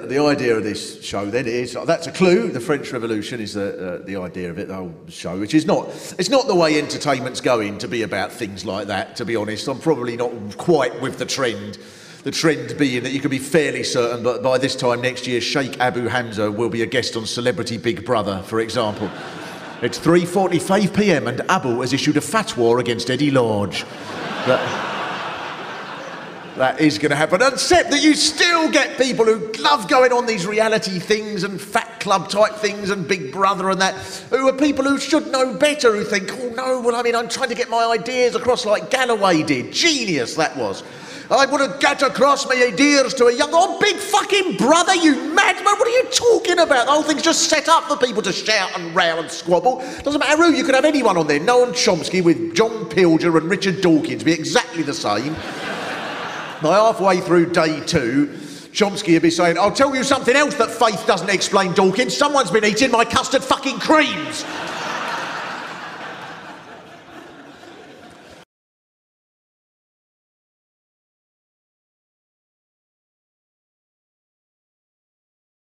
The, idea of this show then is that's a clue. The French Revolution is the, uh, the idea of it, the whole show, which is not it's not the way entertainment's going to be about things like that. To be honest, I'm probably not quite with the trend. The trend being that you can be fairly certain that by this time next year, Sheikh Abu Hamza will be a guest on Celebrity Big Brother, for example. It's 3:45 p.m. and Abu has issued a fatwa against Eddie Lodge. That is going to happen. Except that you still get people who love going on these reality things and fat club type things and Big Brother and that, who are people who should know better, who think, oh no, well, I mean, I'm trying to get my ideas across like Galloway did. Genius, that was. I want to get across my ideas to a young, oh, big fucking brother, you madman, what are you talking about? The whole thing's just set up for people to shout and row and squabble. Doesn't matter who, you could have anyone on there. Noam Chomsky with John Pilger and Richard Dawkins, be exactly the same. By halfway through day two, Chomsky would be saying, I'll tell you something else that Faith doesn't explain, Dawkins. Someone's been eating my custard fucking creams.